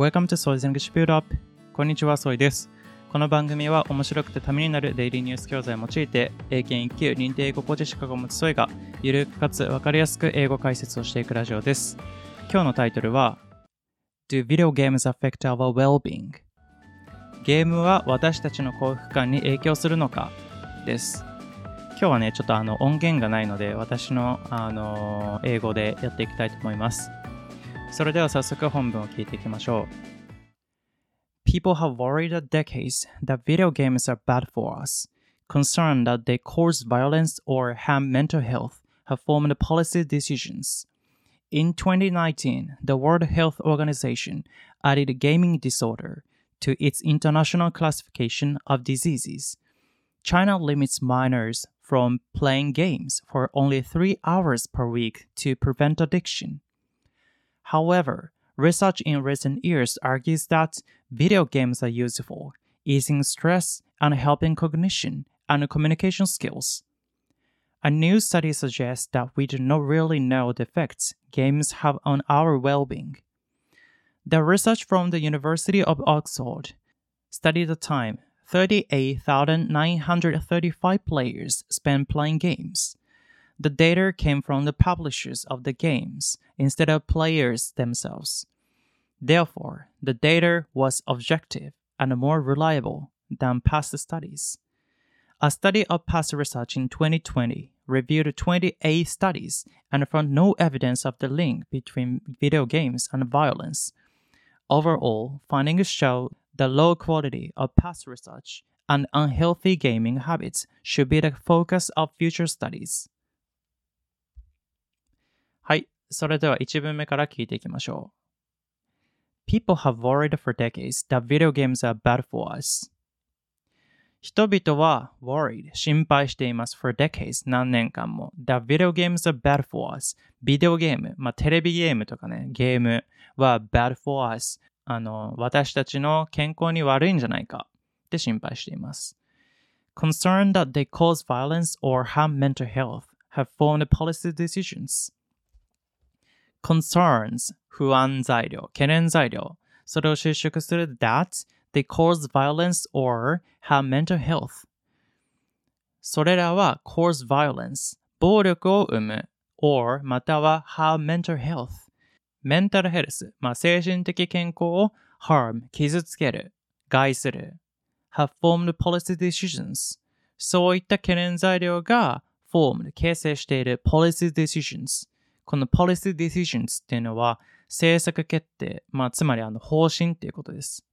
Welcome to Soy's English Build Up こんにちは、ソイです。この番組は面白くてためになるデイリーニュース教材を用いて、英検1級認定英語講師資格を持つソイが、ゆるくかつわかりやすく英語解説をしていくラジオです。今日のタイトルは、Do video games affect our well-being? ゲームは私たちの幸福感に影響するのか？です。今日はね、ちょっとあの音源がないので、私の、あの英語でやっていきたいと思います。それでは早速本文を聞いていきましょう。People have worried for decades that video games are bad for us, concerned that they cause violence or harm mental health, have formed policy decisions. In 2019, the World Health Organization added gaming disorder to its international classification of diseases. China limits minors from playing games for only three hours per week to prevent addiction. However, research in recent years argues that video games are useful, easing stress and helping cognition and communication skills. A new study suggests that we do not really know the effects games have on our well being. The research from the University of Oxford studied the time 38,935 players spent playing games. The data came from the publishers of the games instead of players themselves. Therefore, the data was objective and more reliable than past studies. A study of past research in 2020 reviewed 28 studies and found no evidence of the link between video games and violence. Overall, findings show the low quality of past research and unhealthy gaming habits should be the focus of future studies. はい、それでは1文目から聞いていきましょう。People have worried for decades that video games are bad for us. 人々は worried 心配しています for decades 何年間も that video games are bad for us ビデオゲーム、まあ、テレビゲームとかねゲームは bad for us あの、私たちの健康に悪いんじゃないかって心配しています。Concerned that they cause violence or harm mental health have formed policy decisions. Concerns 不安材料、懸念材料。それを収縮する that they cause violence or harm mental health. それらは cause violence 暴力を生む or または harm mental health メンタルヘルス、まあ、精神的健康を harm、傷つける、害する、have formed policy decisions そういった懸念材料が formed、形成している policy decisions この policy decisions っていうのは政策決定、まあ、つまりあの方針っていうことです。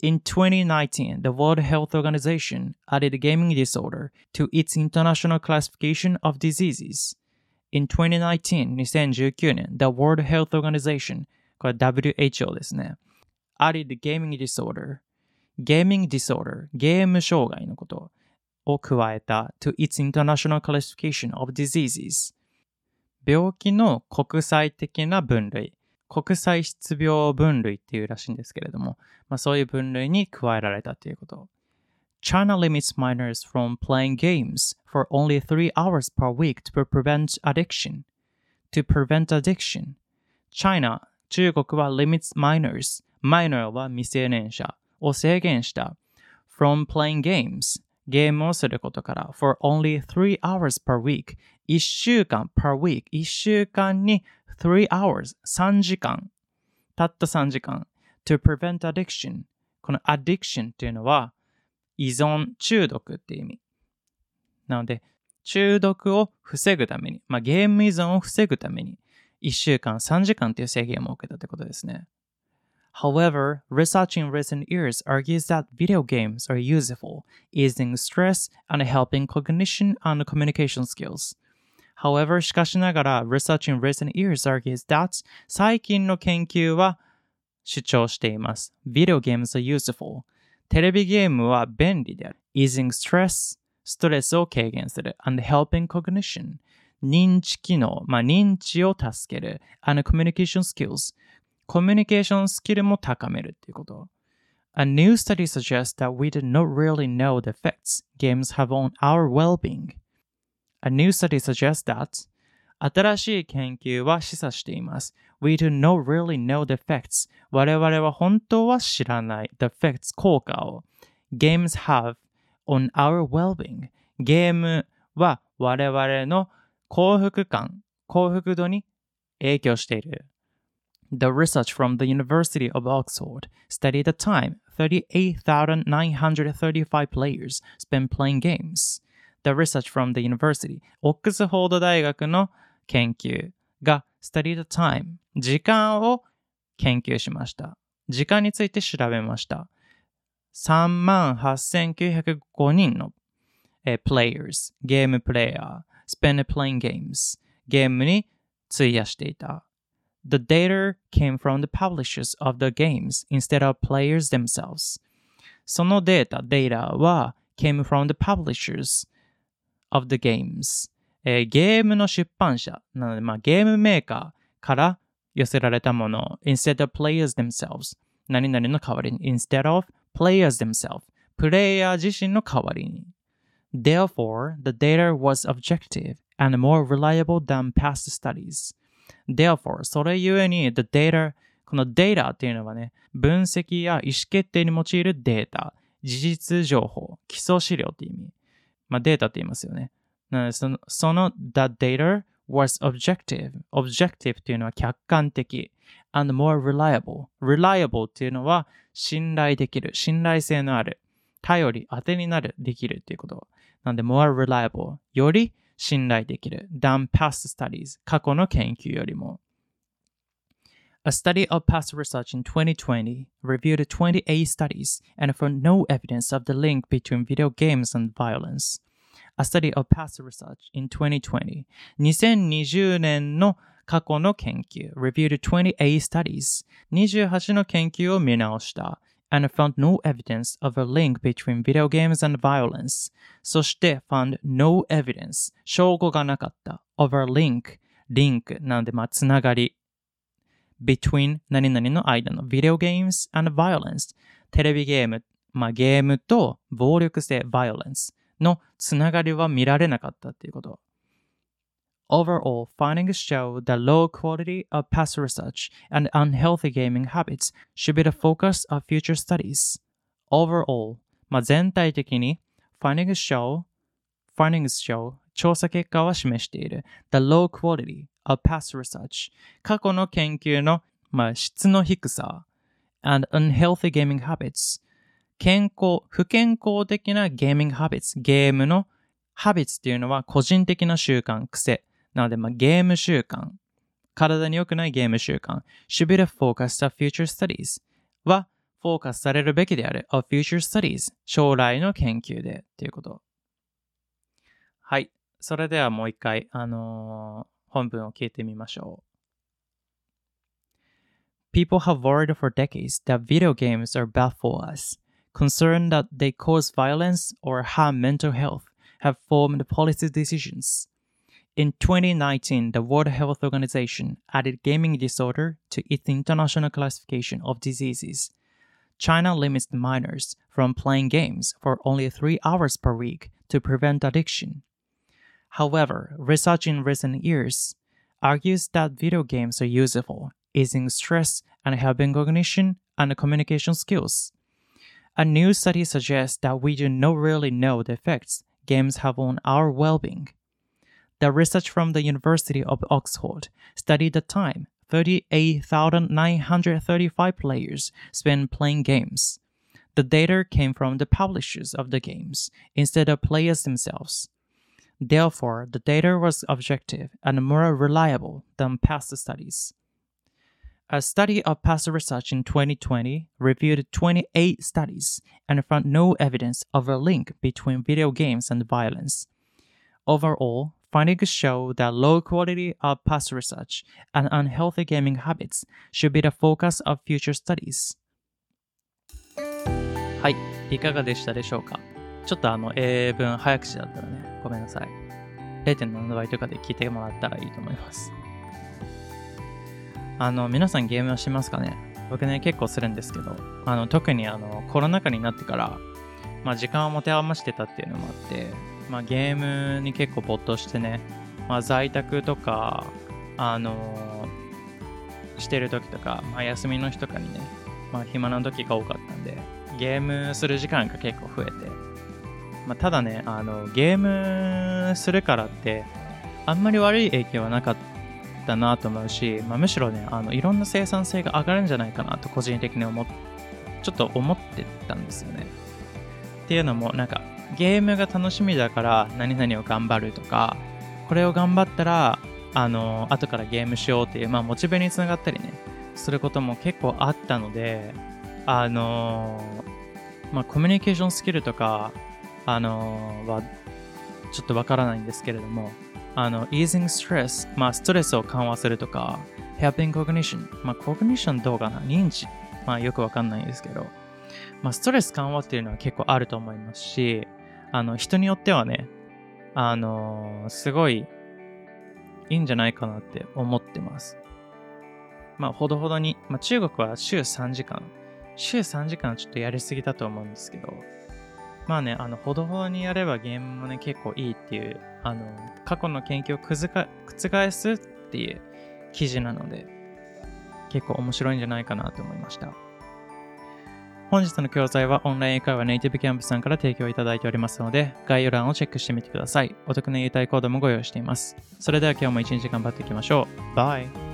In 2019, the World Health Organization added gaming disorder to its international classification of diseases. In 2019, 2019年、The World Health Organization、これ WHO ですね。added gaming disorder、gaming disorder、ゲーム障害のことを加えた to its international classification of diseases。病気の国際的な分類、国際失病分類っていうらしいんですけれども、まあ、そういう分類に加えられたということ。China limits minors from playing games for only three hours per week to prevent addiction. To prevent addiction. China, 中国は limits minors, minor は未成年者を制限した from playing games, ゲームをすることから for only three hours per week, 一週間 per week, 一週間に3 hours, 3時間、たった3時間 to prevent addiction. この addiction っていうのは依存、中毒っていう意味。なので、中毒を防ぐために、まあ、ゲーム依存を防ぐために、1週間3時間という制限を設けたってことですね。However, research in recent years argues that video games are useful, easing stress and helping cognition and communication skills. However, しかしながら、research in recent years argues that 最近の研究は主張しています。Video games are useful, テレビゲームは便利である。easing stress ストレスを軽減する。and helping cognition 認知機能、まあ、認知を助ける。and communication skills コミュニケーションスキルも高めるっていうこと。A new study suggests that we do not really know the effects games have on our well-being. A new study suggests that 新しい研究は示唆しています。We do not really know the effects. 我々は本当は知らない the effects 効果を games have on our well-being. ゲームは我々の幸福感、幸福度に影響している。The research from the University of Oxford studied the time 38,935 players spent playing games. The research from the university オックスフォード大学の研究が studied the time 時間を研究しました。時間について調べました。38,905人の、えー players ゲームプレイヤー spent playing games ゲームに費やしていた。The data came from the publishers of the games instead of players themselves. そのデータ、データは came from the publishers of the games. えーゲームの出版社、なので、まあ、ゲームメーカーから寄せられたもの instead of players themselves. 何々の代わりに instead of players themselves. プレイヤー自身の代わりに。Therefore, the data was objective and more reliable than past studies. Therefore, それゆえに the data この data っていうのはね、分析や意思決定に用いるデータ、事実情報、基礎資料って意味。まあデータって言いますよね。なのでその、その the data was objective. objective っていうのは客観的 and more reliable. reliable っていうのは信頼できる、信頼性のある、頼り、当てになる、できるっていうこと。なので more reliable. より信頼できる than past studies 過去の研究よりも A study of past research in 2020 reviewed 28 studies and found no evidence of the link between video games and violence. A study of past research in 2020 2020年の過去の研究 reviewed 28 studies 28の研究を見直した And found no evidence of a link between video games and violence そして found no evidence 証拠がなかった of a link リンクなのでまあつながり between 何々の間の video games and violence テレビゲーム、まあ、ゲームと暴力性 violence のつながりは見られなかったっていうこと。Overall, findings show the low quality of past research and unhealthy gaming habits should be the focus of future studies. Overall, まあ、全体的に findings show, findings show 調査結果は示している the low quality of past research 過去の研究の、まあ、質の低さ and unhealthy gaming habits 健康、不健康的なゲーミングハビッツ、ゲームのハビッツっていうのは個人的な習慣、癖。 なので、まあ、ゲーム習慣。体に良くないゲーム習慣。should be the focus of future studies は、フォーカスされるべきである of future studies 将来の研究でっていうこと。はい。それではもう一回、あのー本文を聞いてみましょう。People have worried for decades that video games are bad for us. Concerned that they cause violence or harm mental health have formed policy decisions. In 2019, the World Health Organization added gaming disorder to its international classification of diseases. China limits minors from playing games for only three hours per week to prevent addiction. However, research in recent years argues that video games are useful, easing stress and helping cognition and communication skills. A new study suggests that we do not really know the effects games have on our well being. The research from the University of Oxford studied the time 38,935 players spent playing games. The data came from the publishers of the games instead of players themselves. Therefore, the data was objective and more reliable than past studies. A study of past research in 2020 reviewed 28 studies and found no evidence of a link between video games and violence. Overall, findings show that low quality of past research and unhealthy gaming habits should be the focus of future studies. はい、いかがでしたでしょうか？ちょっとあの英文早口だったらね、ごめんなさい。0.7倍とかで聞いてもらったらいいと思います。あの、皆さんゲームはしますかね？僕ね、結構するんですけど、あの、特にあの、コロナ禍になってから、まあ、時間を持て余してたっていうのもあって、まあ、ゲームに結構没頭してね、まあ、在宅とか、あのー、してる時とか、まあ、休みの日とかにね、まあ、暇な時が多かったんで、ゲームする時間が結構増えて、まあ、ただね、あの、ゲームするからって、あんまり悪い影響はなかったなと思うし、まあ、むしろね、あの、いろんな生産性が上がるんじゃないかなと個人的に思っ、ちょっと思ってたんですよね。っていうのも、なんか、ゲームが楽しみだから何々を頑張るとか、これを頑張ったら、あの、後からゲームしようっていう、まあ、モチベにつながったりね、することも結構あったので、あの、まあ、コミュニケーションスキルとか、あの、は、ちょっとわからないんですけれども、あの、easing stress、まあ、ストレスを緩和するとか、helping cognition、まあ、コグニションどうかな認知。まあ、よくわかんないんですけど、まあ、ストレス緩和っていうのは結構あると思いますし、あの、人によってはね、あのー、すごいいいんじゃないかなって思ってます。まあ、ほどほどに、まあ、中国は週3時間。週3時間ちょっとやりすぎたと思うんですけど、まあね、あの、ほどほどにやればゲームもね、結構いいっていう、あの、過去の研究を覆すっていう記事なので、結構面白いんじゃないかなと思いました。本日の教材はオンライン英会話ネイティブキャンプさんから提供いただいておりますので、概要欄をチェックしてみてください。お得な優待コードもご用意しています。それでは今日も一日頑張っていきましょう。バイ